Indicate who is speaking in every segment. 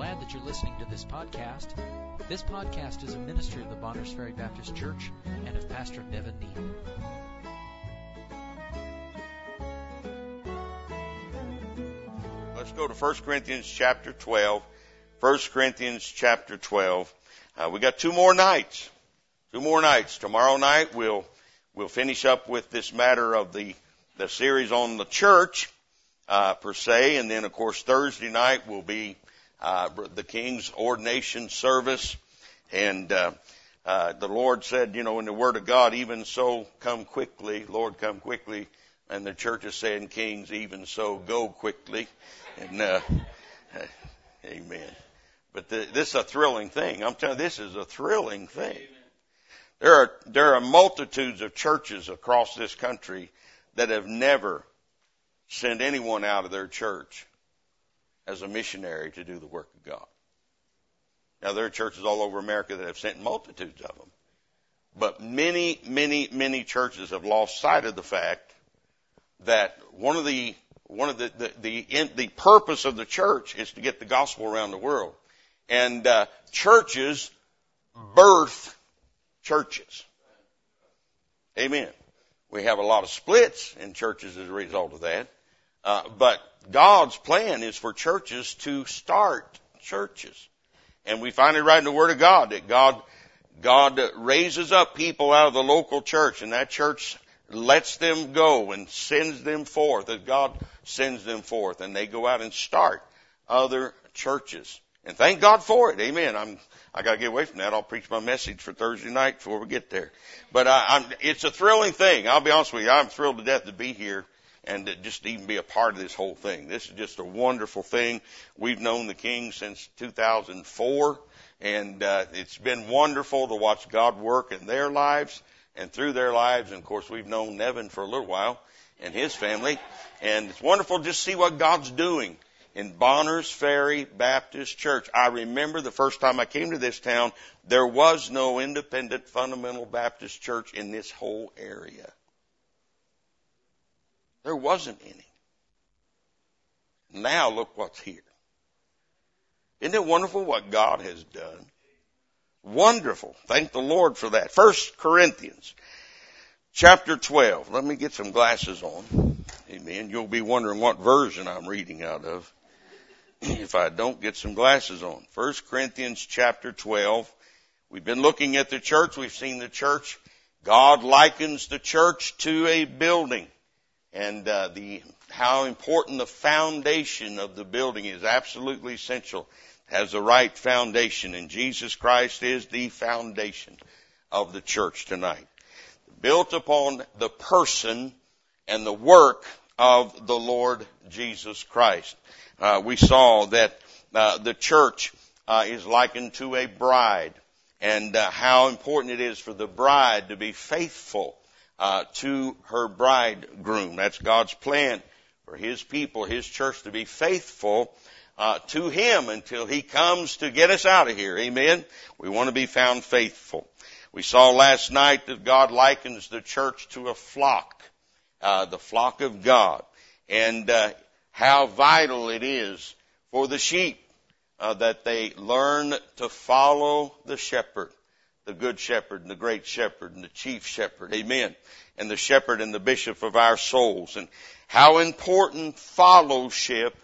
Speaker 1: glad that you're listening to this podcast. This podcast is a ministry of the Bonners Ferry Baptist Church and of Pastor Nevin Neal.
Speaker 2: Let's go to 1 Corinthians chapter 12. 1 Corinthians chapter 12. Uh, we got two more nights. Two more nights. Tomorrow night we'll we'll finish up with this matter of the the series on the church uh, per se, and then of course Thursday night will be uh, the king's ordination service. And uh, uh, the Lord said, you know, in the Word of God, even so, come quickly, Lord, come quickly. And the church is saying, Kings, even so, go quickly. And uh, Amen. But the, this is a thrilling thing. I'm telling you, this is a thrilling thing. There are there are multitudes of churches across this country that have never sent anyone out of their church as a missionary to do the work of God. Now there are churches all over America that have sent multitudes of them. But many, many, many churches have lost sight of the fact that one of the one of the the the, in, the purpose of the church is to get the gospel around the world, and uh, churches birth churches. Amen. We have a lot of splits in churches as a result of that, uh, but God's plan is for churches to start churches. And we find it right in the Word of God that God, God raises up people out of the local church and that church lets them go and sends them forth That God sends them forth and they go out and start other churches. And thank God for it. Amen. I'm, I gotta get away from that. I'll preach my message for Thursday night before we get there. But I, I'm, it's a thrilling thing. I'll be honest with you. I'm thrilled to death to be here and to just even be a part of this whole thing. This is just a wonderful thing. We've known the King since 2004, and uh, it's been wonderful to watch God work in their lives and through their lives. And of course, we've known Nevin for a little while and his family, and it's wonderful to just see what God's doing in Bonners Ferry Baptist Church. I remember the first time I came to this town, there was no independent fundamental Baptist church in this whole area. There wasn't any. Now look what's here. Isn't it wonderful what God has done? Wonderful. Thank the Lord for that. First Corinthians chapter 12. Let me get some glasses on. Amen. You'll be wondering what version I'm reading out of if I don't get some glasses on. First Corinthians chapter 12. We've been looking at the church. We've seen the church. God likens the church to a building and uh, the how important the foundation of the building is absolutely essential has the right foundation and Jesus Christ is the foundation of the church tonight built upon the person and the work of the Lord Jesus Christ uh, we saw that uh, the church uh, is likened to a bride and uh, how important it is for the bride to be faithful uh, to her bridegroom. That's God's plan for His people, His church, to be faithful uh, to Him until He comes to get us out of here. Amen. We want to be found faithful. We saw last night that God likens the church to a flock, uh, the flock of God, and uh, how vital it is for the sheep uh, that they learn to follow the shepherd the good shepherd and the great shepherd and the chief shepherd. Amen. And the shepherd and the bishop of our souls and how important fellowship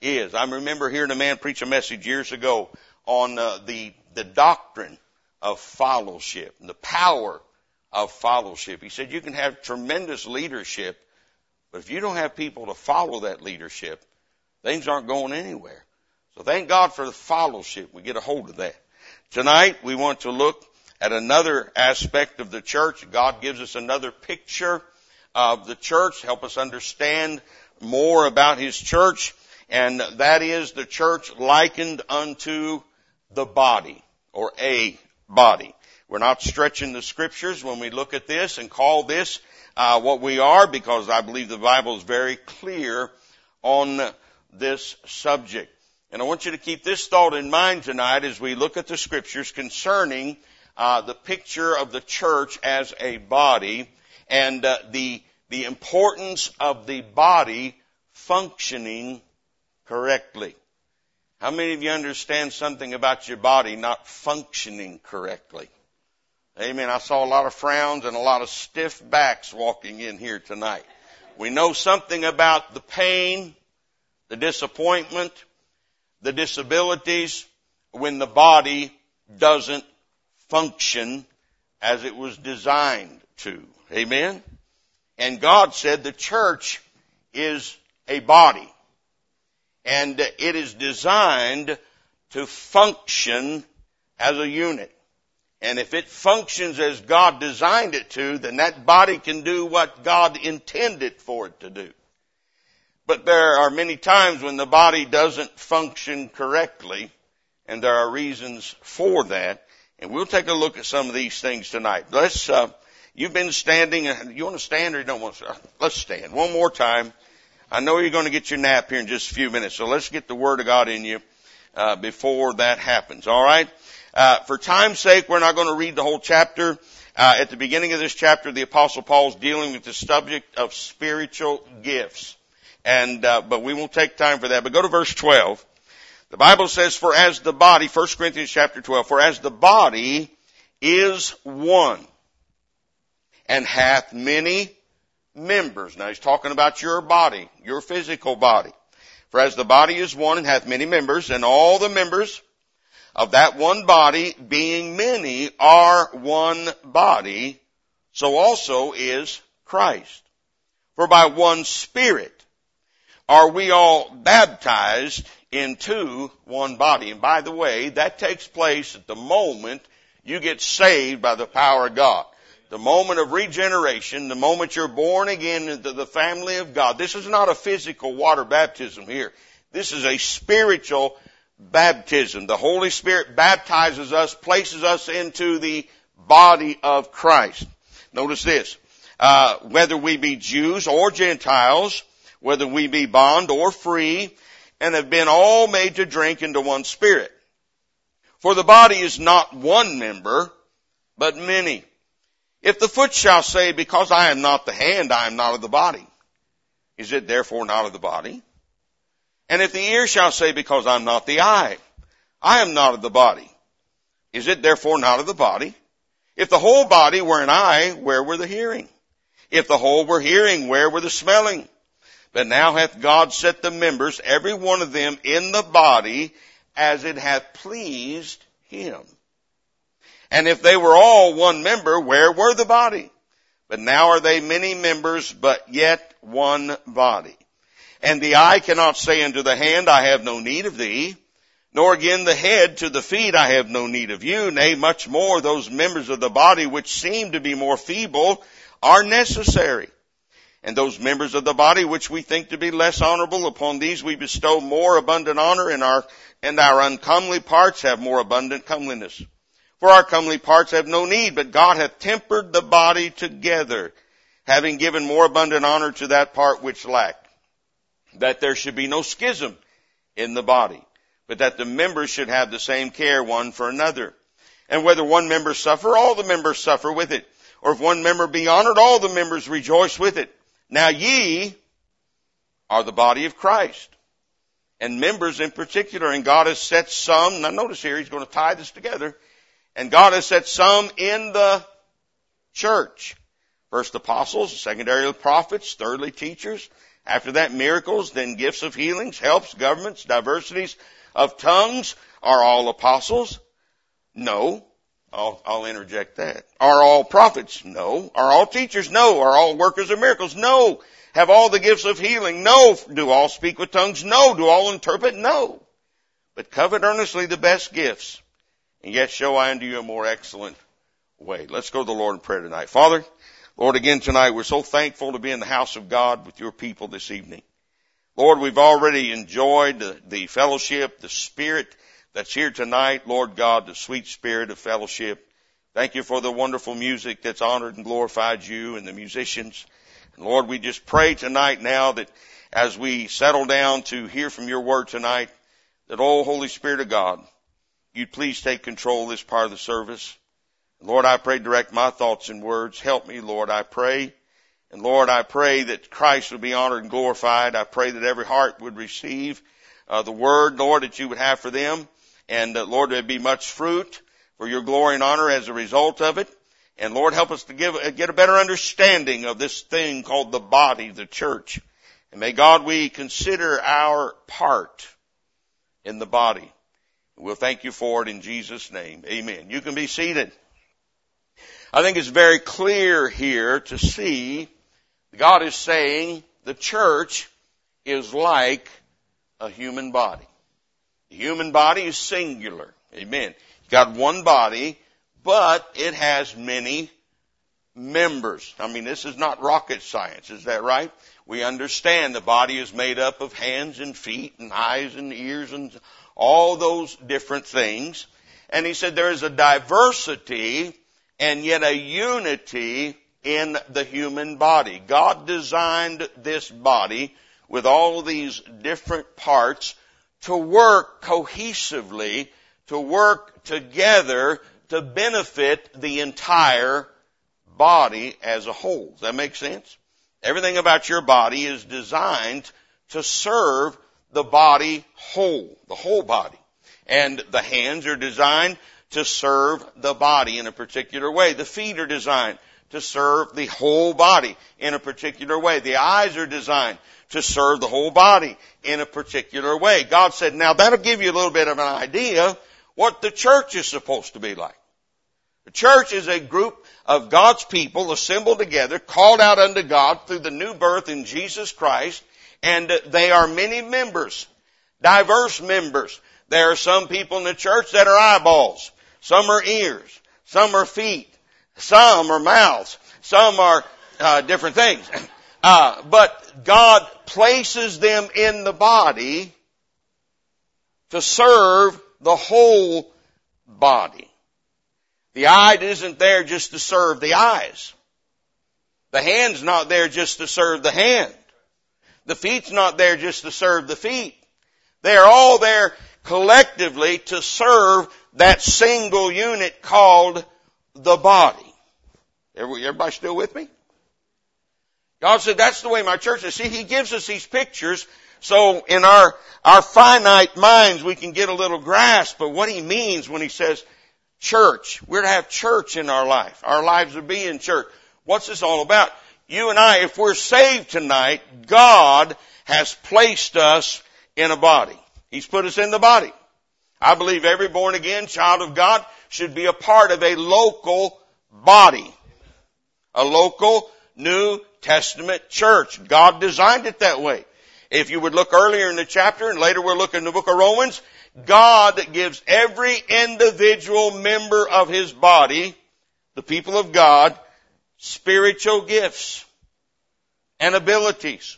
Speaker 2: is. I remember hearing a man preach a message years ago on uh, the, the doctrine of fellowship and the power of fellowship. He said you can have tremendous leadership, but if you don't have people to follow that leadership, things aren't going anywhere. So thank God for the fellowship. We get a hold of that. Tonight we want to look at another aspect of the church. God gives us another picture of the church, help us understand more about His church, and that is the church likened unto the body, or a body. We're not stretching the scriptures when we look at this and call this uh, what we are because I believe the Bible is very clear on this subject. And I want you to keep this thought in mind tonight as we look at the scriptures concerning uh, the picture of the church as a body and uh, the the importance of the body functioning correctly. How many of you understand something about your body not functioning correctly? Amen. I saw a lot of frowns and a lot of stiff backs walking in here tonight. We know something about the pain, the disappointment, the disabilities when the body doesn't function as it was designed to. Amen? And God said the church is a body and it is designed to function as a unit. And if it functions as God designed it to, then that body can do what God intended for it to do. But there are many times when the body doesn't function correctly, and there are reasons for that. And we'll take a look at some of these things tonight. Let's, uh, you've been standing. Uh, you want to stand or you don't want to? Uh, let's stand one more time. I know you're going to get your nap here in just a few minutes, so let's get the Word of God in you uh, before that happens. All right. Uh, for time's sake, we're not going to read the whole chapter. Uh, at the beginning of this chapter, the Apostle Paul's dealing with the subject of spiritual gifts, and uh, but we won't take time for that. But go to verse 12. The Bible says, for as the body, 1 Corinthians chapter 12, for as the body is one and hath many members. Now he's talking about your body, your physical body. For as the body is one and hath many members, and all the members of that one body, being many, are one body, so also is Christ. For by one Spirit are we all baptized into one body? And by the way, that takes place at the moment you get saved by the power of God. The moment of regeneration, the moment you're born again into the family of God. This is not a physical water baptism here. This is a spiritual baptism. The Holy Spirit baptizes us, places us into the body of Christ. Notice this. Uh, whether we be Jews or Gentiles, whether we be bond or free, and have been all made to drink into one spirit. For the body is not one member, but many. If the foot shall say, because I am not the hand, I am not of the body, is it therefore not of the body? And if the ear shall say, because I am not the eye, I am not of the body, is it therefore not of the body? If the whole body were an eye, where were the hearing? If the whole were hearing, where were the smelling? But now hath God set the members, every one of them, in the body as it hath pleased him. And if they were all one member, where were the body? But now are they many members, but yet one body. And the eye cannot say unto the hand, I have no need of thee, nor again the head to the feet, I have no need of you. Nay, much more those members of the body which seem to be more feeble are necessary. And those members of the body which we think to be less honorable, upon these we bestow more abundant honor, and our, and our uncomely parts have more abundant comeliness. For our comely parts have no need, but God hath tempered the body together, having given more abundant honor to that part which lacked, that there should be no schism in the body, but that the members should have the same care one for another. And whether one member suffer, all the members suffer with it. Or if one member be honored, all the members rejoice with it. Now ye are the body of Christ and members in particular. And God has set some, now notice here, he's going to tie this together. And God has set some in the church. First apostles, secondarily prophets, thirdly teachers. After that, miracles, then gifts of healings, helps, governments, diversities of tongues. Are all apostles? No. I'll, I'll interject that. Are all prophets? No. Are all teachers? No. Are all workers of miracles? No. Have all the gifts of healing? No. Do all speak with tongues? No. Do all interpret? No. But covet earnestly the best gifts, and yet show I unto you a more excellent way. Let's go to the Lord in prayer tonight. Father, Lord, again tonight, we're so thankful to be in the house of God with your people this evening. Lord, we've already enjoyed the, the fellowship, the spirit, that's here tonight, Lord God, the sweet spirit of fellowship. Thank you for the wonderful music that's honored and glorified you and the musicians. And Lord, we just pray tonight now that as we settle down to hear from your word tonight, that, oh, Holy Spirit of God, you'd please take control of this part of the service. Lord, I pray direct my thoughts and words. Help me, Lord, I pray. And Lord, I pray that Christ would be honored and glorified. I pray that every heart would receive uh, the word, Lord, that you would have for them. And uh, Lord, there'd be much fruit for your glory and honor as a result of it. And Lord, help us to give, uh, get a better understanding of this thing called the body, the church. And may God, we consider our part in the body. We'll thank you for it in Jesus' name. Amen. You can be seated. I think it's very clear here to see God is saying the church is like a human body. The human body is singular. Amen. You got one body, but it has many members. I mean, this is not rocket science, is that right? We understand the body is made up of hands and feet and eyes and ears and all those different things. And he said there is a diversity and yet a unity in the human body. God designed this body with all these different parts to work cohesively, to work together to benefit the entire body as a whole. Does that make sense? Everything about your body is designed to serve the body whole, the whole body. And the hands are designed to serve the body in a particular way. The feet are designed to serve the whole body in a particular way. The eyes are designed to serve the whole body in a particular way. God said, now that'll give you a little bit of an idea what the church is supposed to be like. The church is a group of God's people assembled together, called out unto God through the new birth in Jesus Christ, and they are many members, diverse members. There are some people in the church that are eyeballs, some are ears, some are feet, some are mouths. Some are uh, different things. Uh, but God places them in the body to serve the whole body. The eye isn't there just to serve the eyes. The hand's not there just to serve the hand. The feet's not there just to serve the feet. They are all there collectively to serve that single unit called the body. Everybody still with me? God said, that's the way my church is. See, He gives us these pictures so in our, our finite minds we can get a little grasp of what He means when He says church. We're to have church in our life. Our lives are be in church. What's this all about? You and I, if we're saved tonight, God has placed us in a body. He's put us in the body. I believe every born again child of God should be a part of a local body. A local New Testament church. God designed it that way. If you would look earlier in the chapter and later we'll look in the book of Romans, God gives every individual member of his body, the people of God, spiritual gifts and abilities.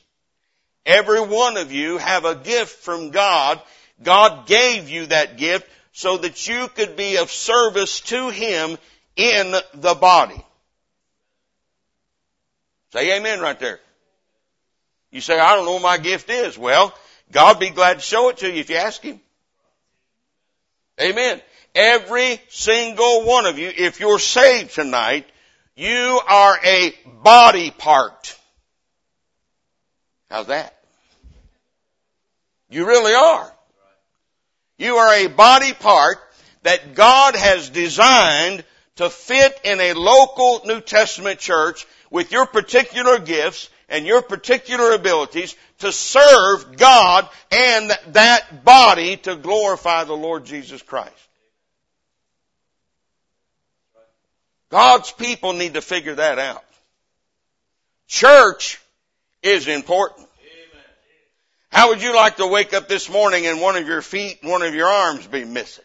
Speaker 2: Every one of you have a gift from God. God gave you that gift so that you could be of service to Him in the body. Say amen right there. You say, I don't know what my gift is. Well, God be glad to show it to you if you ask Him. Amen. Every single one of you, if you're saved tonight, you are a body part. How's that? You really are. You are a body part that God has designed to fit in a local New Testament church with your particular gifts and your particular abilities to serve God and that body to glorify the Lord Jesus Christ. God's people need to figure that out. Church is important. How would you like to wake up this morning and one of your feet and one of your arms be missing?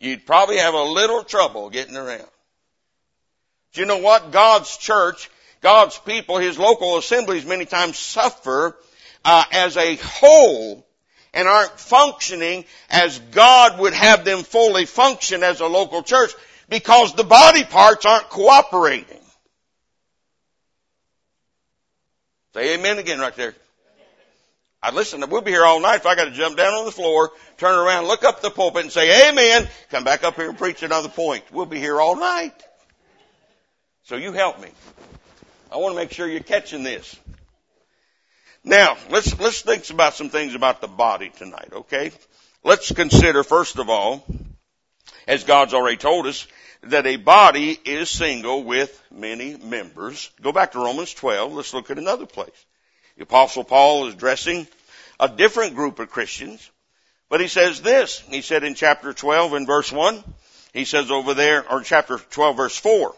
Speaker 2: you'd probably have a little trouble getting around. Do you know what? God's church, God's people, His local assemblies many times suffer uh, as a whole and aren't functioning as God would have them fully function as a local church because the body parts aren't cooperating. Say amen again right there. I'd listen, we'll be here all night if I gotta jump down on the floor, turn around, look up the pulpit and say amen, come back up here and preach another point. We'll be here all night. So you help me. I want to make sure you're catching this. Now, let's, let's think about some things about the body tonight, okay? Let's consider, first of all, as God's already told us, that a body is single with many members. Go back to Romans 12. Let's look at another place. The apostle Paul is addressing a different group of Christians, but he says this. He said in chapter 12 and verse 1, he says over there, or chapter 12 verse 4,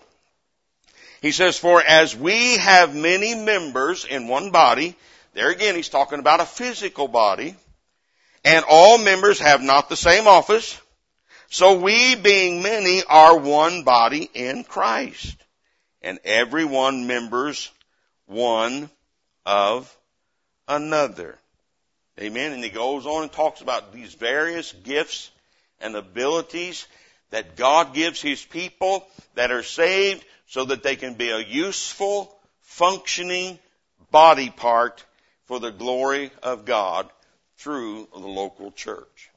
Speaker 2: he says, for as we have many members in one body, there again he's talking about a physical body, and all members have not the same office, so we being many are one body in Christ, and every one members one of another. Amen. And he goes on and talks about these various gifts and abilities that God gives his people that are saved so that they can be a useful, functioning body part for the glory of God through the local church.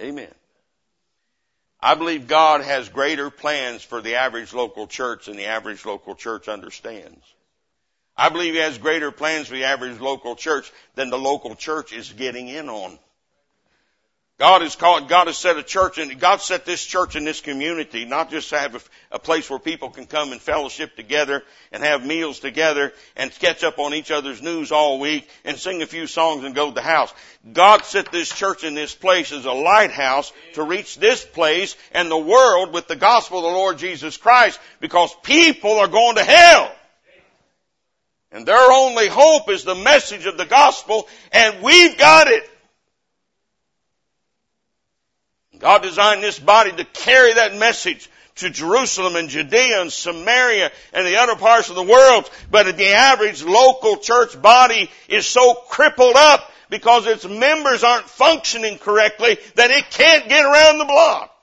Speaker 2: Amen. I believe God has greater plans for the average local church than the average local church understands. I believe he has greater plans for the average local church than the local church is getting in on. God has called, God has set a church and God set this church in this community, not just to have a, a, place where people can come and fellowship together and have meals together and catch up on each other's news all week and sing a few songs and go to the house. God set this church in this place as a lighthouse to reach this place and the world with the gospel of the Lord Jesus Christ because people are going to hell. And their only hope is the message of the gospel, and we've got it. God designed this body to carry that message to Jerusalem and Judea and Samaria and the other parts of the world. But the average local church body is so crippled up because its members aren't functioning correctly that it can't get around the block.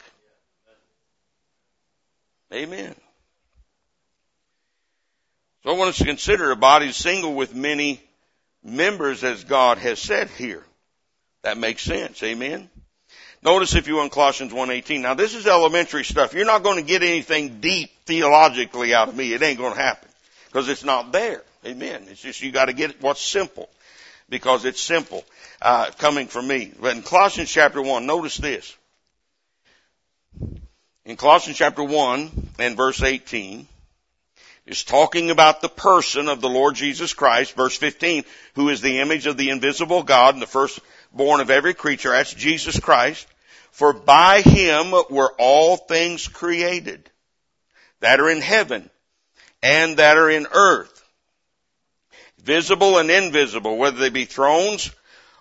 Speaker 2: Amen. So I want us to consider a body single with many members as God has said here. That makes sense. Amen. Notice if you want Colossians 1.18. Now this is elementary stuff. You're not going to get anything deep theologically out of me. It ain't going to happen. Because it's not there. Amen. It's just you got to get what's simple. Because it's simple. Uh, coming from me. But in Colossians chapter 1, notice this. In Colossians chapter 1 and verse 18, is talking about the person of the Lord Jesus Christ, verse 15, who is the image of the invisible God and the firstborn of every creature. That's Jesus Christ. For by him were all things created that are in heaven and that are in earth, visible and invisible, whether they be thrones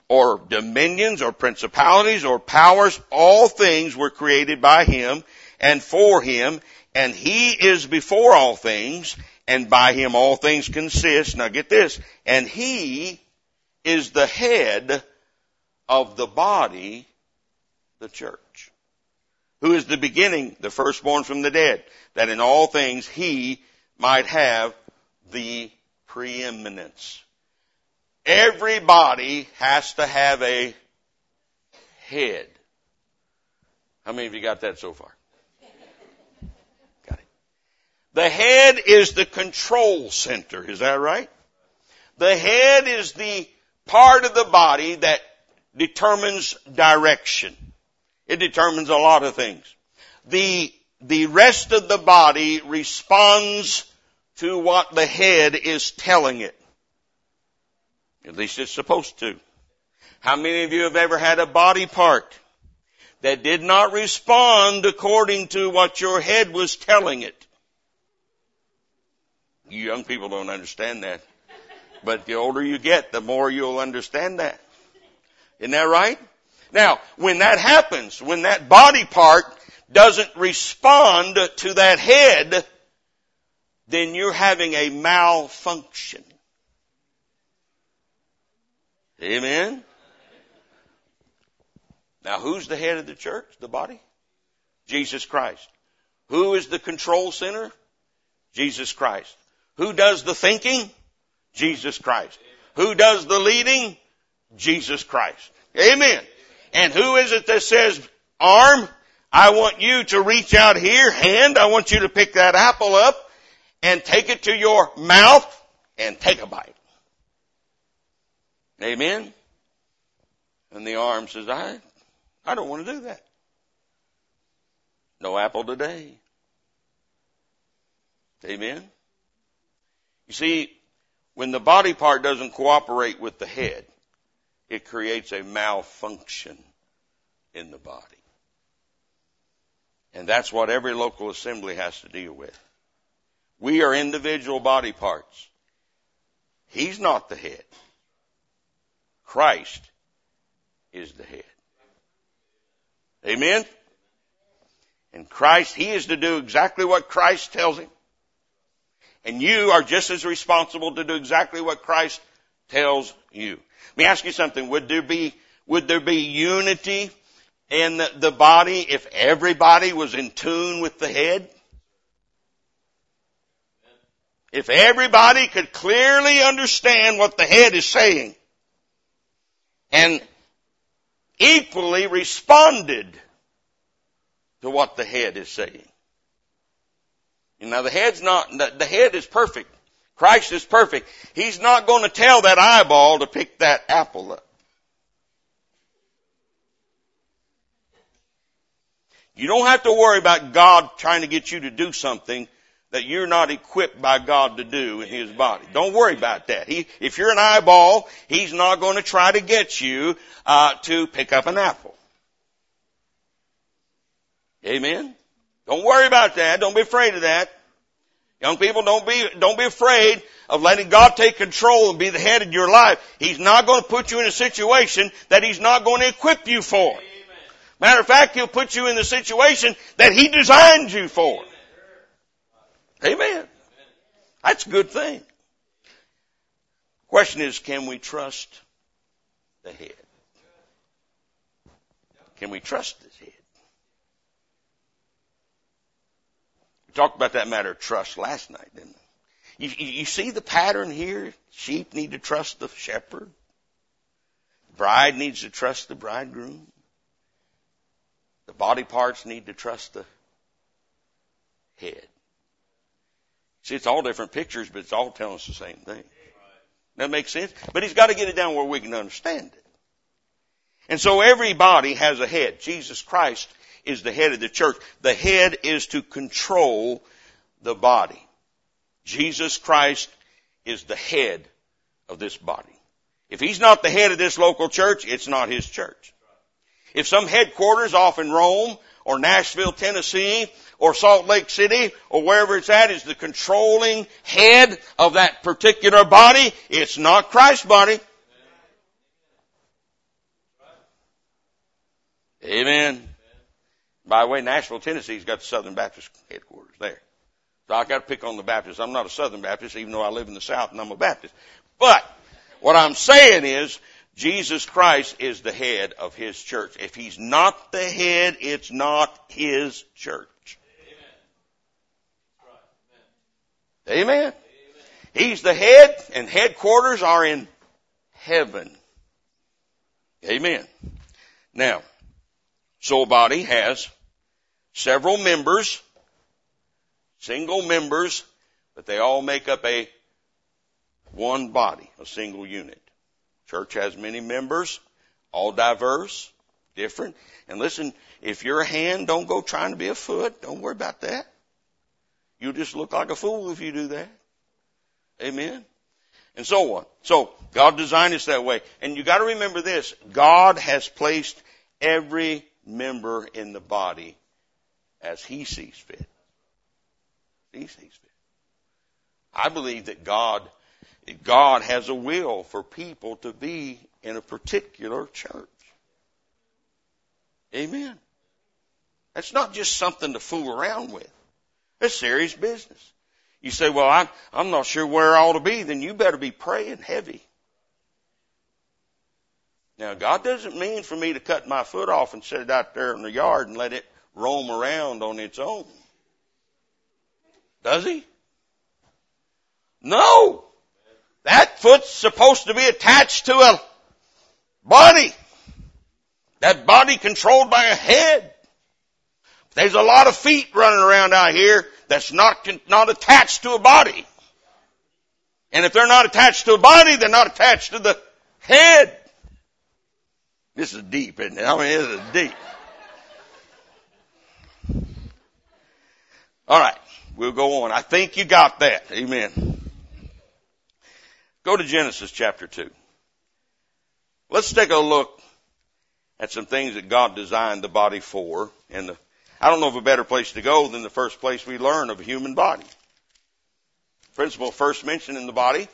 Speaker 2: or dominions or principalities or powers, all things were created by him and for him and he is before all things, and by him all things consist. Now get this, and he is the head of the body, the church, who is the beginning, the firstborn from the dead, that in all things he might have the preeminence. Everybody has to have a head. How many of you got that so far? The head is the control center. Is that right? The head is the part of the body that determines direction. It determines a lot of things. The, the rest of the body responds to what the head is telling it. At least it's supposed to. How many of you have ever had a body part that did not respond according to what your head was telling it? You young people don't understand that. But the older you get, the more you'll understand that. Isn't that right? Now, when that happens, when that body part doesn't respond to that head, then you're having a malfunction. Amen? Now who's the head of the church? The body? Jesus Christ. Who is the control center? Jesus Christ. Who does the thinking? Jesus Christ. Who does the leading? Jesus Christ. Amen. And who is it that says, arm, I want you to reach out here, hand, I want you to pick that apple up and take it to your mouth and take a bite. Amen. And the arm says, I, I don't want to do that. No apple today. Amen. You see, when the body part doesn't cooperate with the head, it creates a malfunction in the body. And that's what every local assembly has to deal with. We are individual body parts. He's not the head. Christ is the head. Amen? And Christ, He is to do exactly what Christ tells Him. And you are just as responsible to do exactly what Christ tells you. Let me ask you something. Would there be, would there be unity in the, the body if everybody was in tune with the head? If everybody could clearly understand what the head is saying and equally responded to what the head is saying. Now the head's not, the head is perfect. Christ is perfect. He's not going to tell that eyeball to pick that apple up. You don't have to worry about God trying to get you to do something that you're not equipped by God to do in His body. Don't worry about that. He, if you're an eyeball, He's not going to try to get you uh, to pick up an apple. Amen. Don't worry about that. Don't be afraid of that. Young people, don't be, don't be afraid of letting God take control and be the head of your life. He's not going to put you in a situation that He's not going to equip you for. Amen. Matter of fact, He'll put you in the situation that He designed you for. Amen. Amen. That's a good thing. Question is, can we trust the head? Can we trust the head? Talked about that matter of trust last night, didn't we? You, you see the pattern here? Sheep need to trust the shepherd. Bride needs to trust the bridegroom. The body parts need to trust the head. See, it's all different pictures, but it's all telling us the same thing. That makes sense? But he's got to get it down where we can understand it. And so every body has a head. Jesus Christ is the head of the church. The head is to control the body. Jesus Christ is the head of this body. If he's not the head of this local church, it's not his church. If some headquarters off in Rome or Nashville, Tennessee, or Salt Lake City or wherever it's at is the controlling head of that particular body. It's not Christ's body. Amen. By the way, Nashville, Tennessee's got the Southern Baptist headquarters there. So I gotta pick on the Baptists. I'm not a Southern Baptist, even though I live in the South and I'm a Baptist. But, what I'm saying is, Jesus Christ is the head of His church. If He's not the head, it's not His church. Amen. Amen. He's the head and headquarters are in heaven. Amen. Now, soul body has several members, single members, but they all make up a one body, a single unit. Church has many members, all diverse, different. And listen, if you're a hand, don't go trying to be a foot. Don't worry about that. You'll just look like a fool if you do that. Amen. And so on. So God designed us that way. And you gotta remember this. God has placed every member in the body as he sees fit. He sees fit. I believe that God, God has a will for people to be in a particular church. Amen. That's not just something to fool around with. It's serious business. You say, well, I'm, I'm not sure where I ought to be. Then you better be praying heavy. Now God doesn't mean for me to cut my foot off and set it out there in the yard and let it roam around on its own. Does he? No! That foot's supposed to be attached to a body. That body controlled by a head. There's a lot of feet running around out here that's not, not attached to a body. And if they're not attached to a body, they're not attached to the head. This is deep, isn't it? I mean, this is deep. All right. We'll go on. I think you got that. Amen. Go to Genesis chapter 2. Let's take a look at some things that God designed the body for. And the, I don't know of a better place to go than the first place we learn of a human body. Principle first mentioned in the body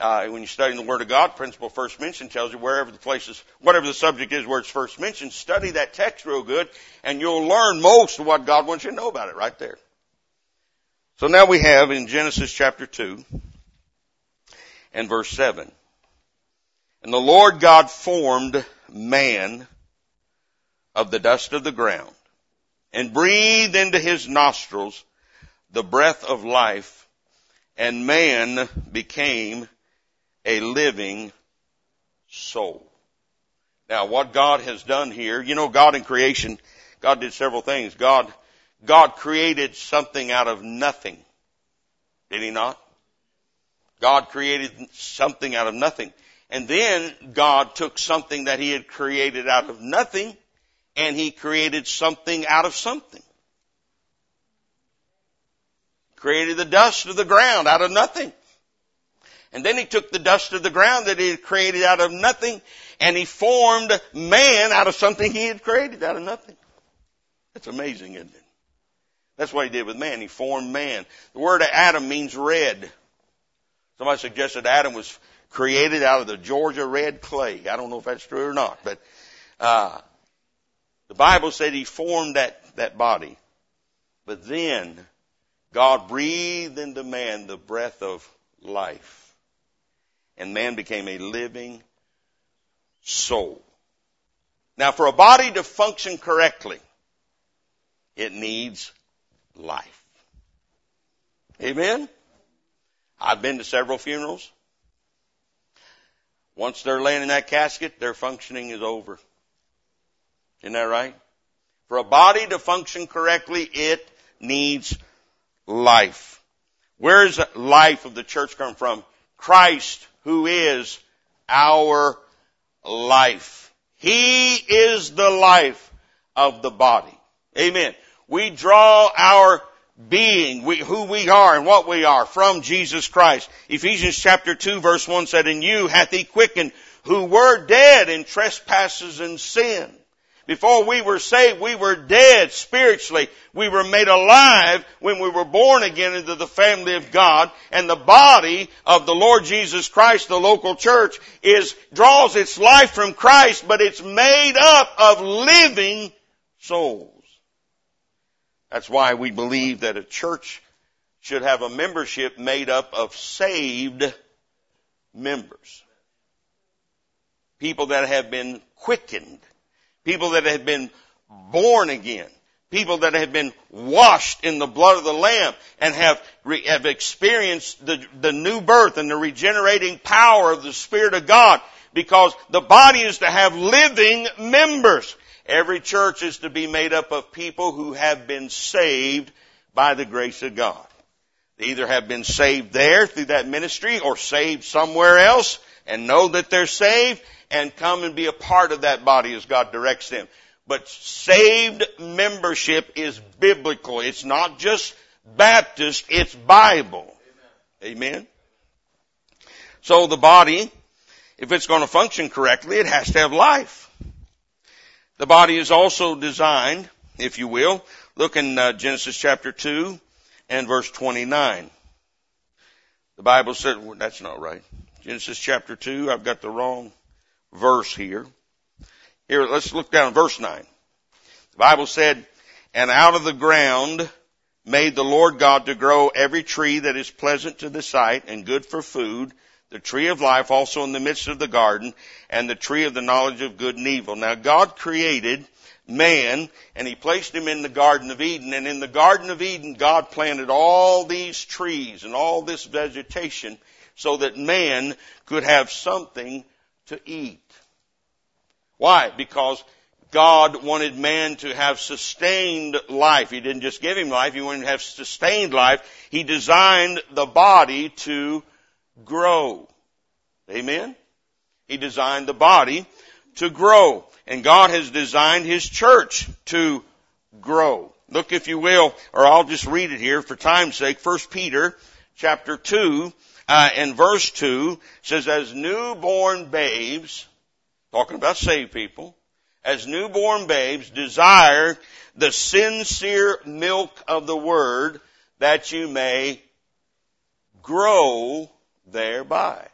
Speaker 2: uh, when you're studying the Word of God, principle first mentioned tells you wherever the place is, whatever the subject is where it's first mentioned, study that text real good and you'll learn most of what God wants you to know about it right there. So now we have in Genesis chapter 2 and verse 7. And the Lord God formed man of the dust of the ground and breathed into his nostrils the breath of life and man became a living soul. Now what God has done here, you know God in creation, God did several things. God, God created something out of nothing. Did he not? God created something out of nothing. And then God took something that he had created out of nothing and he created something out of something. Created the dust of the ground out of nothing. And then he took the dust of the ground that he had created out of nothing and he formed man out of something he had created out of nothing. That's amazing, isn't it? That's what he did with man. He formed man. The word Adam means red. Somebody suggested Adam was created out of the Georgia red clay. I don't know if that's true or not, but uh, the Bible said he formed that, that body. But then God breathed into man the breath of life and man became a living soul. Now for a body to function correctly, it needs life. Amen? I've been to several funerals. Once they're laying in that casket, their functioning is over. Isn't that right? For a body to function correctly, it needs life. Where's life of the church come from? Christ who is our life. He is the life of the body. Amen. We draw our being, we, who we are and what we are from Jesus Christ. Ephesians chapter 2 verse 1 said, And you hath he quickened who were dead in trespasses and sin. Before we were saved, we were dead spiritually. We were made alive when we were born again into the family of God. And the body of the Lord Jesus Christ, the local church, is, draws its life from Christ, but it's made up of living souls. That's why we believe that a church should have a membership made up of saved members. People that have been quickened people that had been born again, people that have been washed in the blood of the Lamb and have, re, have experienced the, the new birth and the regenerating power of the Spirit of God because the body is to have living members. Every church is to be made up of people who have been saved by the grace of God. They either have been saved there through that ministry or saved somewhere else and know that they're saved and come and be a part of that body as God directs them. But saved membership is biblical. It's not just Baptist, it's Bible. Amen. Amen. So the body, if it's going to function correctly, it has to have life. The body is also designed, if you will, look in uh, Genesis chapter 2 and verse 29. The Bible said, well, that's not right. Genesis chapter 2, I've got the wrong verse here. Here, let's look down verse 9. The Bible said, And out of the ground made the Lord God to grow every tree that is pleasant to the sight and good for food, the tree of life also in the midst of the garden, and the tree of the knowledge of good and evil. Now God created man and he placed him in the Garden of Eden. And in the Garden of Eden, God planted all these trees and all this vegetation so that man could have something to eat. Why? Because God wanted man to have sustained life. He didn't just give him life, he wanted to have sustained life. He designed the body to grow. Amen? He designed the body to grow. And God has designed His church to grow. Look if you will, or I'll just read it here for time's sake, 1 Peter chapter 2 uh, in verse 2 says, as newborn babes, talking about saved people, as newborn babes desire the sincere milk of the word that you may grow thereby.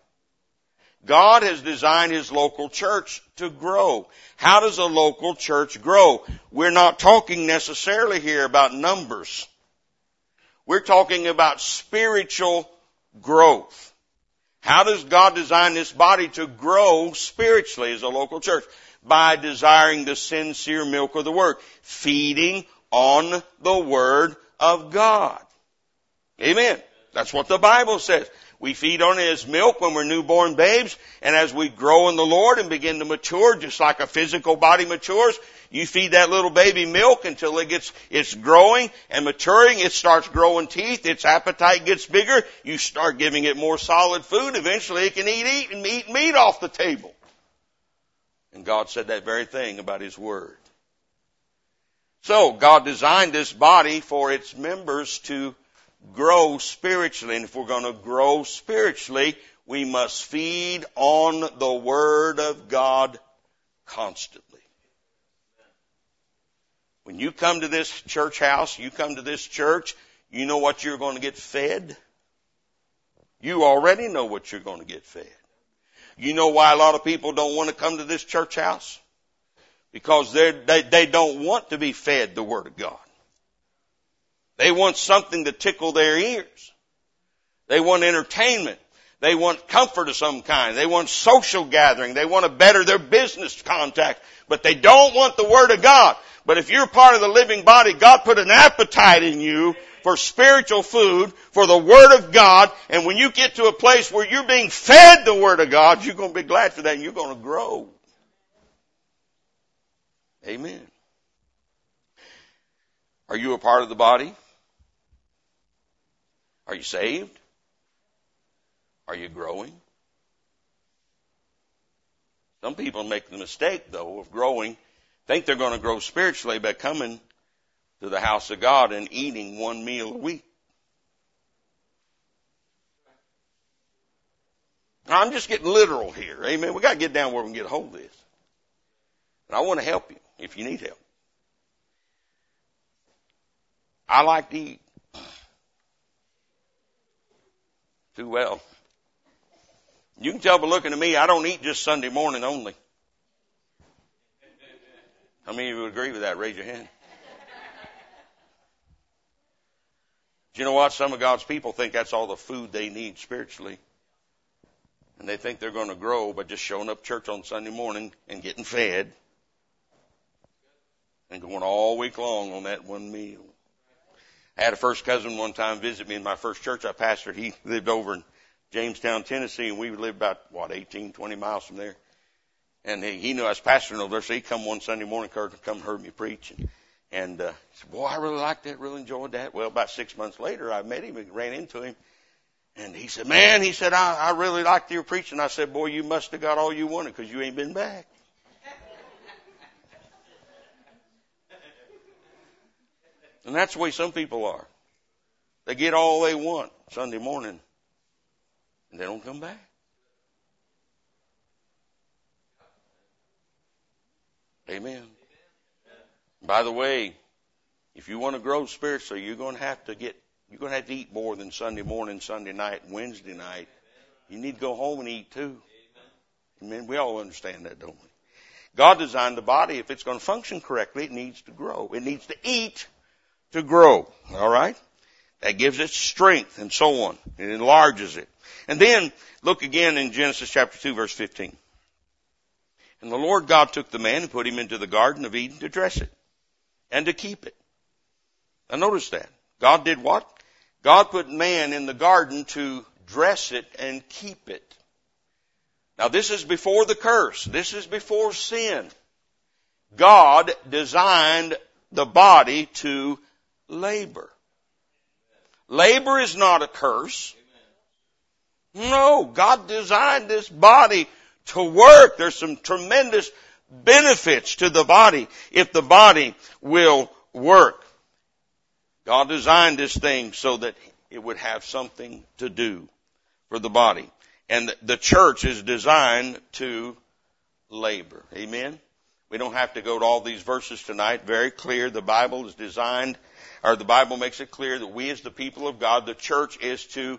Speaker 2: God has designed His local church to grow. How does a local church grow? We're not talking necessarily here about numbers. We're talking about spiritual growth. How does God design this body to grow spiritually as a local church? By desiring the sincere milk of the Word, feeding on the Word of God. Amen. That's what the Bible says. We feed on it as milk when we're newborn babes, and as we grow in the Lord and begin to mature, just like a physical body matures, you feed that little baby milk until it gets, it's growing and maturing. It starts growing teeth. Its appetite gets bigger. You start giving it more solid food. Eventually it can eat, eat and eat meat off the table. And God said that very thing about His Word. So God designed this body for its members to grow spiritually. And if we're going to grow spiritually, we must feed on the Word of God constantly. When you come to this church house, you come to this church, you know what you're going to get fed. You already know what you're going to get fed. You know why a lot of people don't want to come to this church house? Because they, they don't want to be fed the Word of God. They want something to tickle their ears. They want entertainment. They want comfort of some kind. They want social gathering. They want to better their business contact, but they don't want the Word of God. But if you're part of the living body, God put an appetite in you for spiritual food, for the Word of God, and when you get to a place where you're being fed the Word of God, you're going to be glad for that and you're going to grow. Amen. Are you a part of the body? Are you saved? Are you growing? Some people make the mistake, though, of growing think they're going to grow spiritually by coming to the house of God and eating one meal a week. Now, I'm just getting literal here. Amen. We got to get down where we can get a hold of this. And I want to help you if you need help. I like to eat too well. You can tell by looking at me, I don't eat just Sunday morning only. How many of you would agree with that? Raise your hand. Do you know what? Some of God's people think that's all the food they need spiritually. And they think they're going to grow by just showing up church on Sunday morning and getting fed and going all week long on that one meal. I had a first cousin one time visit me in my first church I pastored. He lived over in Jamestown, Tennessee, and we lived about, what, 18, 20 miles from there and he, he knew I was pastoring over there, so he come one Sunday morning, Kurt, come heard me preach, and, and uh, he said, "Boy, I really liked that, really enjoyed that." Well, about six months later, I met him and ran into him, and he said, "Man," he said, "I, I really liked your preaching." I said, "Boy, you must have got all you wanted because you ain't been back." and that's the way some people are. They get all they want Sunday morning, and they don't come back. Amen. By the way, if you want to grow spiritually, you're going to have to get, you're going to have to eat more than Sunday morning, Sunday night, Wednesday night. You need to go home and eat too. Amen. We all understand that, don't we? God designed the body. If it's going to function correctly, it needs to grow. It needs to eat to grow. All right? That gives it strength and so on. It enlarges it. And then look again in Genesis chapter 2 verse 15. And the Lord God took the man and put him into the Garden of Eden to dress it and to keep it. Now notice that. God did what? God put man in the garden to dress it and keep it. Now this is before the curse. This is before sin. God designed the body to labor. Labor is not a curse. No, God designed this body to work. There's some tremendous benefits to the body if the body will work. God designed this thing so that it would have something to do for the body. And the church is designed to labor. Amen? We don't have to go to all these verses tonight. Very clear. The Bible is designed, or the Bible makes it clear that we as the people of God, the church is to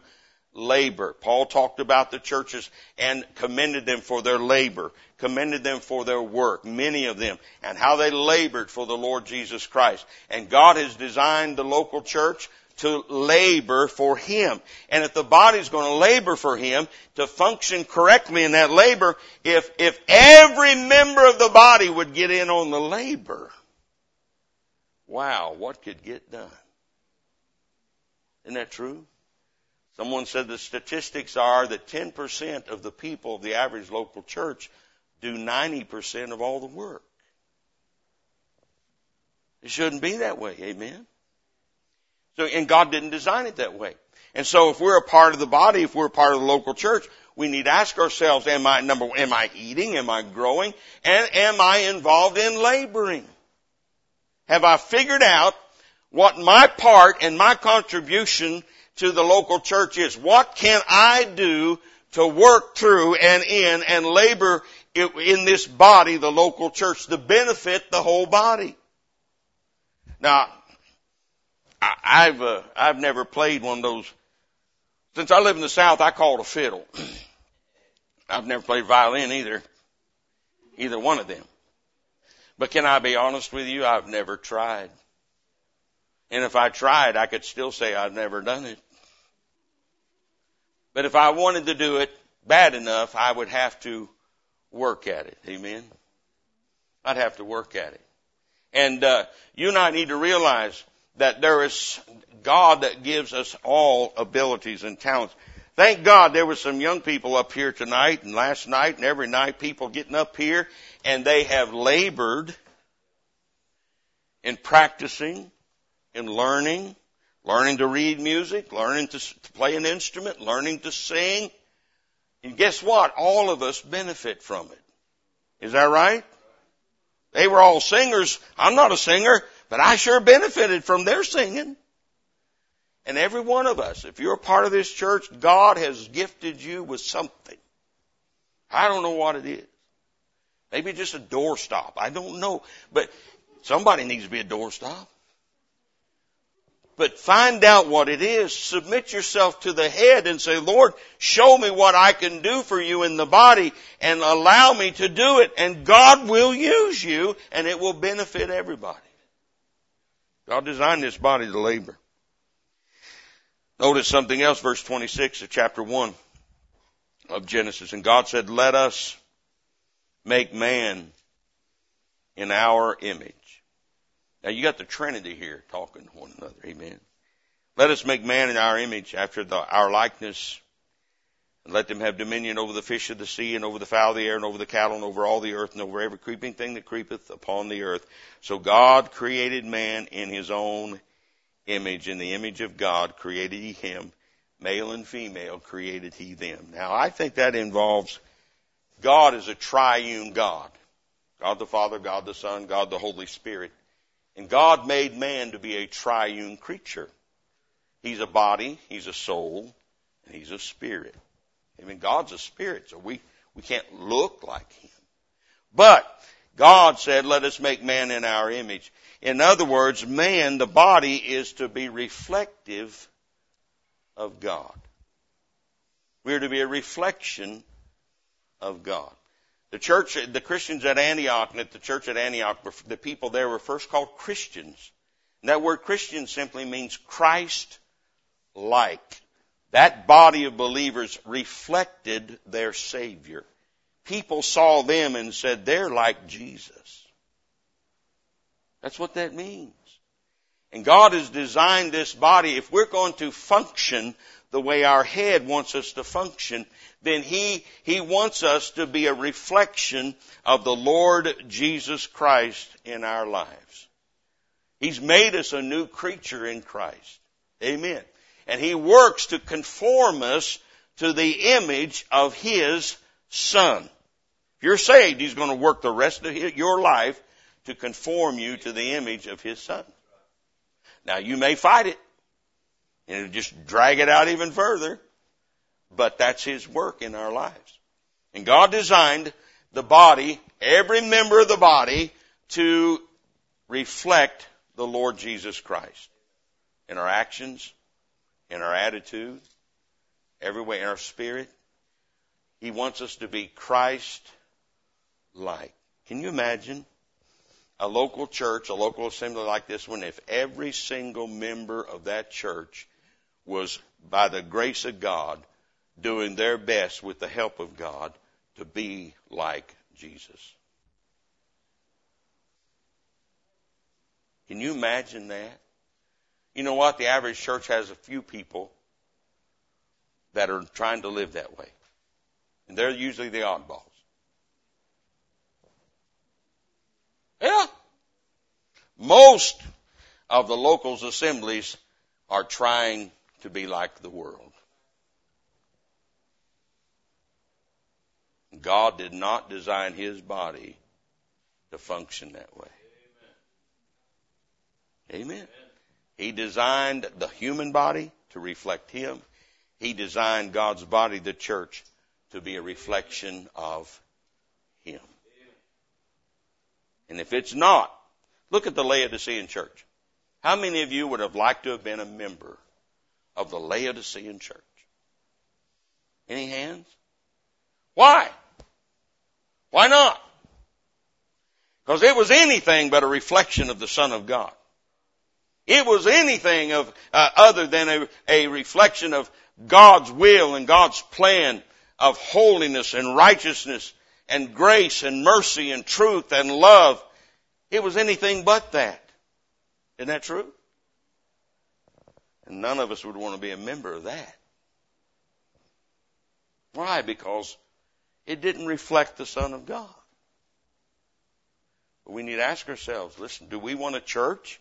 Speaker 2: labor. Paul talked about the churches and commended them for their labor, commended them for their work, many of them, and how they labored for the Lord Jesus Christ. And God has designed the local church to labor for Him. And if the body is going to labor for Him, to function correctly in that labor, if, if every member of the body would get in on the labor, wow, what could get done? Isn't that true? Someone said the statistics are that 10% of the people of the average local church do 90% of all the work. It shouldn't be that way, amen? So, and God didn't design it that way. And so if we're a part of the body, if we're a part of the local church, we need to ask ourselves, am I, number, am I eating? Am I growing? And am I involved in laboring? Have I figured out what my part and my contribution to the local church is. What can I do to work through and in and labor in this body, the local church, to benefit the whole body? Now, I've uh, I've never played one of those. Since I live in the South, I call it a fiddle. I've never played violin either, either one of them. But can I be honest with you? I've never tried. And if I tried, I could still say I've never done it. But if I wanted to do it bad enough, I would have to work at it. Amen. I'd have to work at it. And uh, you and I need to realize that there is God that gives us all abilities and talents. Thank God there were some young people up here tonight and last night and every night people getting up here and they have labored in practicing, in learning, learning to read music, learning to play an instrument, learning to sing. And guess what? All of us benefit from it. Is that right? They were all singers. I'm not a singer, but I sure benefited from their singing. And every one of us, if you're a part of this church, God has gifted you with something. I don't know what it is. Maybe just a doorstop. I don't know. But somebody needs to be a doorstop but find out what it is. Submit yourself to the head and say, Lord, show me what I can do for you in the body and allow me to do it. And God will use you and it will benefit everybody. God designed this body to labor. Notice something else, verse 26 of chapter 1 of Genesis. And God said, let us make man in our image. Now you got the Trinity here talking to one another. Amen. Let us make man in our image after the, our likeness and let them have dominion over the fish of the sea and over the fowl of the air and over the cattle and over all the earth and over every creeping thing that creepeth upon the earth. So God created man in his own image. In the image of God created he him. Male and female created he them. Now I think that involves God is a triune God. God the Father, God the Son, God the Holy Spirit. And God made man to be a triune creature. He's a body, he's a soul, and he's a spirit. I mean, God's a spirit, so we, we can't look like him. But God said, let us make man in our image. In other words, man, the body, is to be reflective of God. We're to be a reflection of God. The church, the Christians at Antioch and at the church at Antioch, the people there were first called Christians. And that word Christian simply means Christ-like. That body of believers reflected their Savior. People saw them and said, they're like Jesus. That's what that means. And God has designed this body. If we're going to function the way our head wants us to function, then He, He wants us to be a reflection of the Lord Jesus Christ in our lives. He's made us a new creature in Christ. Amen. And He works to conform us to the image of His Son. If you're saved, He's going to work the rest of your life to conform you to the image of His Son. Now you may fight it and just drag it out even further. But that's His work in our lives. And God designed the body, every member of the body, to reflect the Lord Jesus Christ in our actions, in our attitude, every way, in our spirit. He wants us to be Christ-like. Can you imagine a local church, a local assembly like this one, if every single member of that church was by the grace of God doing their best with the help of God to be like Jesus. Can you imagine that? You know what? The average church has a few people that are trying to live that way. And they're usually the oddballs. Yeah. Most of the locals assemblies are trying to be like the world. God did not design his body to function that way. Amen. Amen. He designed the human body to reflect him. He designed God's body, the church, to be a reflection of him. And if it's not, look at the Laodicean church. How many of you would have liked to have been a member of the Laodicean church. Any hands? Why? Why not? Because it was anything but a reflection of the Son of God. It was anything of uh, other than a, a reflection of God's will and God's plan of holiness and righteousness and grace and mercy and truth and love. It was anything but that. Isn't that true? And none of us would want to be a member of that. Why? Because it didn't reflect the Son of God. But we need to ask ourselves, listen, do we want a church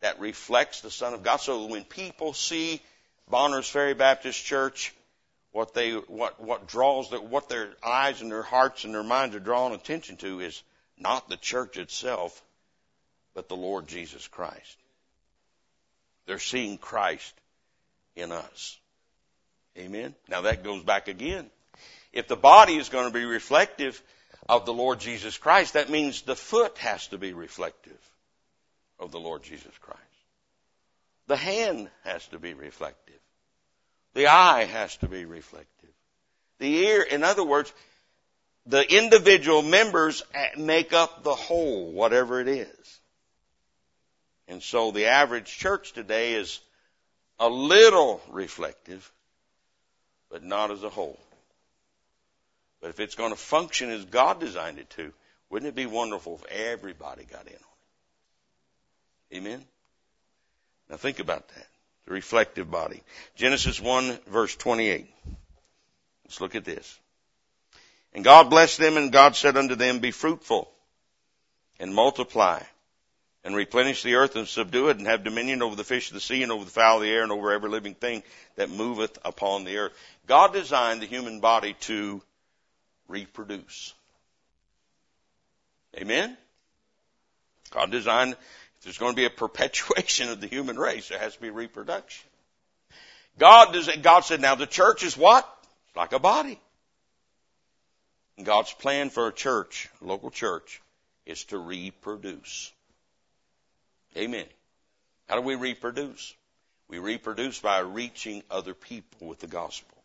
Speaker 2: that reflects the Son of God? So when people see Bonners Ferry Baptist Church, what they, what, what draws that, what their eyes and their hearts and their minds are drawing attention to is not the church itself, but the Lord Jesus Christ. They're seeing Christ in us. Amen. Now that goes back again. If the body is going to be reflective of the Lord Jesus Christ, that means the foot has to be reflective of the Lord Jesus Christ. The hand has to be reflective. The eye has to be reflective. The ear, in other words, the individual members make up the whole, whatever it is. And so the average church today is a little reflective, but not as a whole. But if it's going to function as God designed it to, wouldn't it be wonderful if everybody got in on it? Amen? Now think about that. The reflective body. Genesis 1 verse 28. Let's look at this. And God blessed them and God said unto them, be fruitful and multiply and replenish the earth and subdue it and have dominion over the fish of the sea and over the fowl of the air and over every living thing that moveth upon the earth. God designed the human body to reproduce. Amen? God designed, if there's going to be a perpetuation of the human race, there has to be reproduction. God does, God said, now the church is what? It's like a body. And God's plan for a church, a local church, is to reproduce. Amen. How do we reproduce? We reproduce by reaching other people with the gospel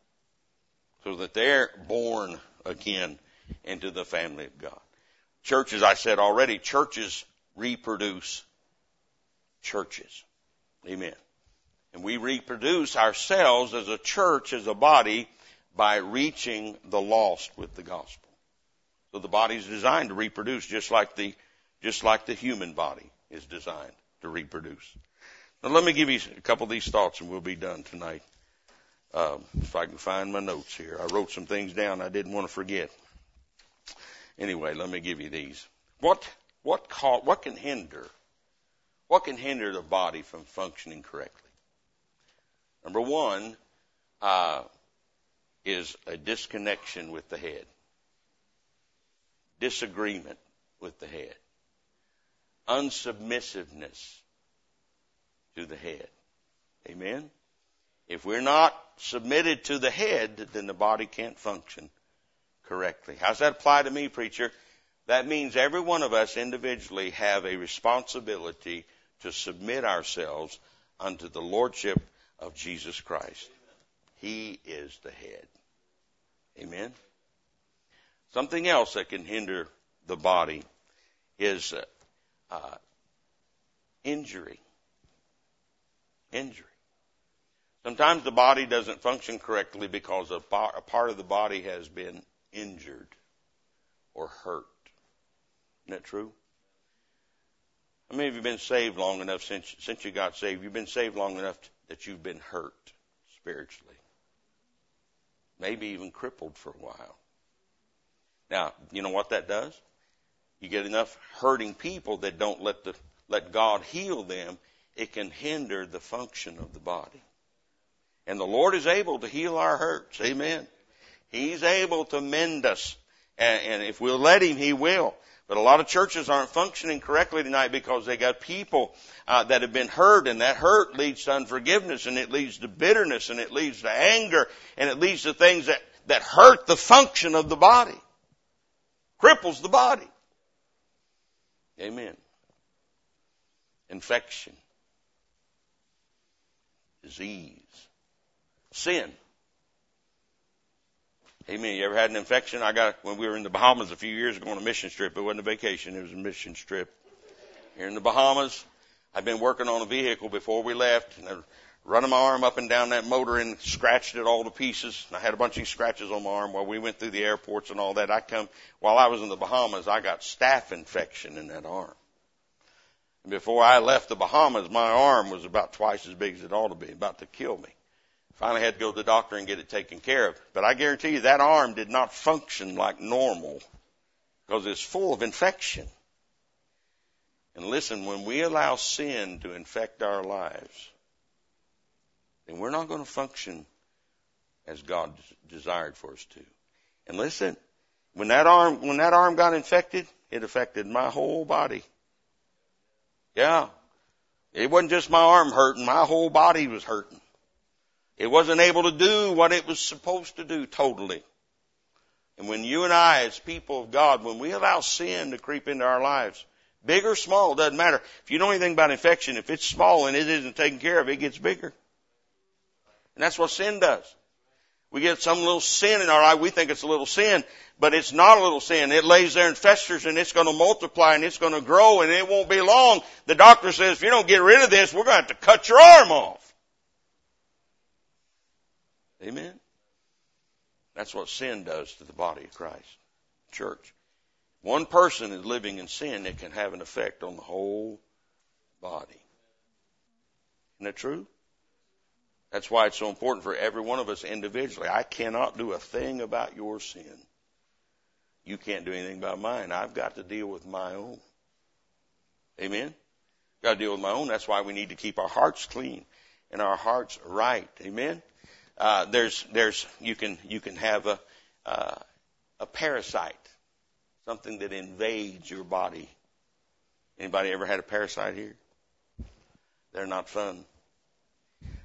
Speaker 2: so that they're born again into the family of God. Churches, I said already, churches reproduce churches. Amen. And we reproduce ourselves as a church, as a body, by reaching the lost with the gospel. So the body is designed to reproduce just like the, just like the human body is designed to reproduce. Now let me give you a couple of these thoughts and we'll be done tonight. Um, if I can find my notes here. I wrote some things down I didn't want to forget. Anyway, let me give you these. What, what, ca- what can hinder, what can hinder the body from functioning correctly? Number one, uh, is a disconnection with the head. Disagreement with the head unsubmissiveness to the head. Amen? If we're not submitted to the head, then the body can't function correctly. How's that apply to me, preacher? That means every one of us individually have a responsibility to submit ourselves unto the Lordship of Jesus Christ. He is the head. Amen? Something else that can hinder the body is uh, uh, injury. Injury. Sometimes the body doesn't function correctly because a, bo- a part of the body has been injured or hurt. Isn't that true? How many of you been saved long enough since since you got saved? You've been saved long enough that you've been hurt spiritually, maybe even crippled for a while. Now you know what that does. You get enough hurting people that don't let the, let God heal them, it can hinder the function of the body. And the Lord is able to heal our hurts. Amen. He's able to mend us. And, and if we'll let Him, He will. But a lot of churches aren't functioning correctly tonight because they got people uh, that have been hurt, and that hurt leads to unforgiveness, and it leads to bitterness, and it leads to anger, and it leads to things that, that hurt the function of the body, cripples the body. Amen. Infection, disease, sin. Amen. You ever had an infection? I got when we were in the Bahamas a few years ago on a mission trip. It wasn't a vacation; it was a mission trip. Here in the Bahamas, I'd been working on a vehicle before we left, and running my arm up and down that motor and scratched it all to pieces. I had a bunch of scratches on my arm while we went through the airports and all that. I come, while I was in the Bahamas, I got staph infection in that arm. And before I left the Bahamas, my arm was about twice as big as it ought to be, about to kill me. Finally had to go to the doctor and get it taken care of. But I guarantee you that arm did not function like normal because it's full of infection. And listen, when we allow sin to infect our lives, then we're not going to function as God desired for us to. And listen, when that arm, when that arm got infected, it affected my whole body. Yeah. It wasn't just my arm hurting, my whole body was hurting. It wasn't able to do what it was supposed to do totally. And when you and I, as people of God, when we allow sin to creep into our lives, big or small, doesn't matter. If you know anything about infection, if it's small and it isn't taken care of, it gets bigger. And that's what sin does. We get some little sin in our life. We think it's a little sin, but it's not a little sin. It lays there and festers and it's going to multiply and it's going to grow and it won't be long. The doctor says, if you don't get rid of this, we're going to have to cut your arm off. Amen. That's what sin does to the body of Christ, church. One person is living in sin, it can have an effect on the whole body. Isn't that true? That's why it's so important for every one of us individually. I cannot do a thing about your sin. You can't do anything about mine. I've got to deal with my own. Amen? Got to deal with my own. That's why we need to keep our hearts clean and our hearts right. Amen? Uh, there's, there's, you can, you can have a, uh, a parasite, something that invades your body. Anybody ever had a parasite here? They're not fun.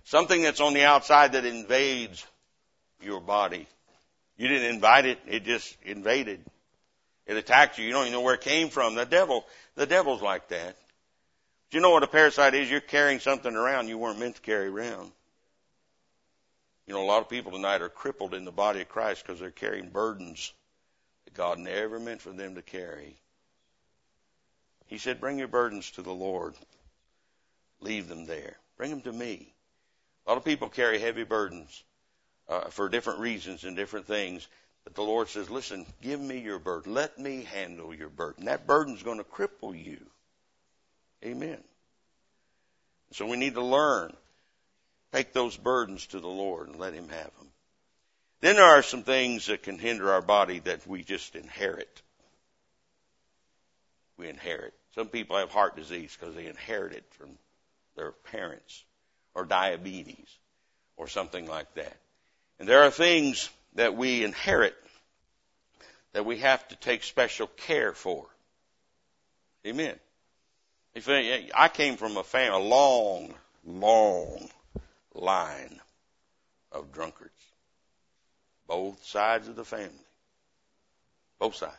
Speaker 2: Something that's on the outside that invades your body. You didn't invite it, it just invaded. It attacked you. You don't even know where it came from. The devil, the devil's like that. Do you know what a parasite is? You're carrying something around you weren't meant to carry around. You know, a lot of people tonight are crippled in the body of Christ because they're carrying burdens that God never meant for them to carry. He said, Bring your burdens to the Lord. Leave them there. Bring them to me. A lot of people carry heavy burdens uh, for different reasons and different things. But the Lord says, listen, give me your burden. Let me handle your burden. That burden's going to cripple you. Amen. So we need to learn. Take those burdens to the Lord and let Him have them. Then there are some things that can hinder our body that we just inherit. We inherit. Some people have heart disease because they inherit it from their parents or diabetes or something like that. And there are things that we inherit that we have to take special care for. Amen. If I came from a family, a long, long line of drunkards. Both sides of the family. Both sides.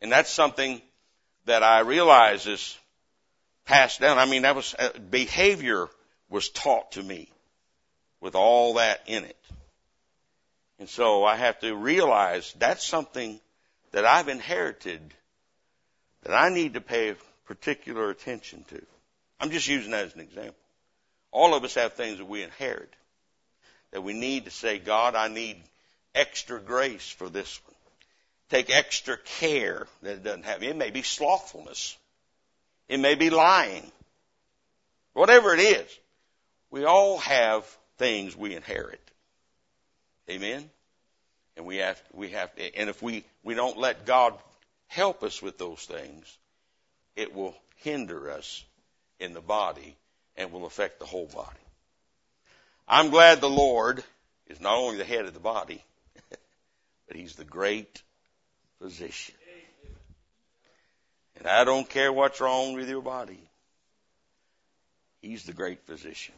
Speaker 2: And that's something that I realize is passed down. I mean, that was uh, behavior was taught to me with all that in it. And so I have to realize that's something that I've inherited that I need to pay particular attention to. I'm just using that as an example. All of us have things that we inherit that we need to say, God, I need extra grace for this one. Take extra care that it doesn't have. It may be slothfulness. It may be lying. Whatever it is. We all have things we inherit. Amen? And we have, we have, to, and if we, we don't let God help us with those things, it will hinder us in the body and will affect the whole body. I'm glad the Lord is not only the head of the body, but He's the great physician. And I don't care what's wrong with your body. He's the great physician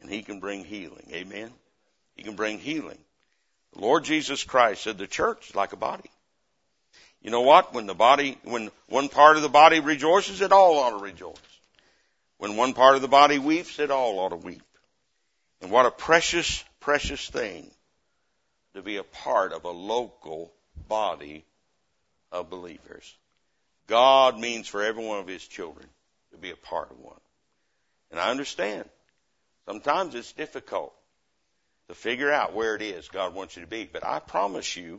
Speaker 2: and he can bring healing. Amen. He can bring healing. The Lord Jesus Christ said the church is like a body. You know what? When the body, when one part of the body rejoices, it all ought to rejoice. When one part of the body weeps, it all ought to weep. And what a precious, precious thing to be a part of a local body of believers. God means for every one of his children to be a part of one. And I understand Sometimes it's difficult to figure out where it is God wants you to be. But I promise you,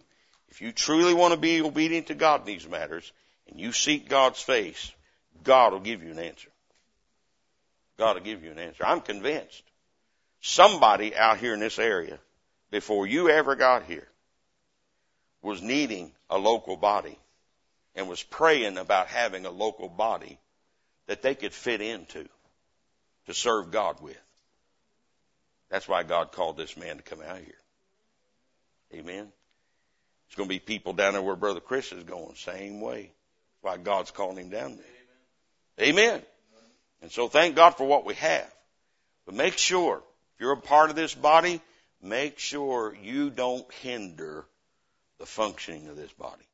Speaker 2: if you truly want to be obedient to God in these matters and you seek God's face, God will give you an answer. God will give you an answer. I'm convinced somebody out here in this area before you ever got here was needing a local body and was praying about having a local body that they could fit into to serve God with. That's why God called this man to come out here. Amen. It's going to be people down there where Brother Chris is going, same way. That's why God's calling him down there. Amen. Amen. And so thank God for what we have. But make sure, if you're a part of this body, make sure you don't hinder the functioning of this body.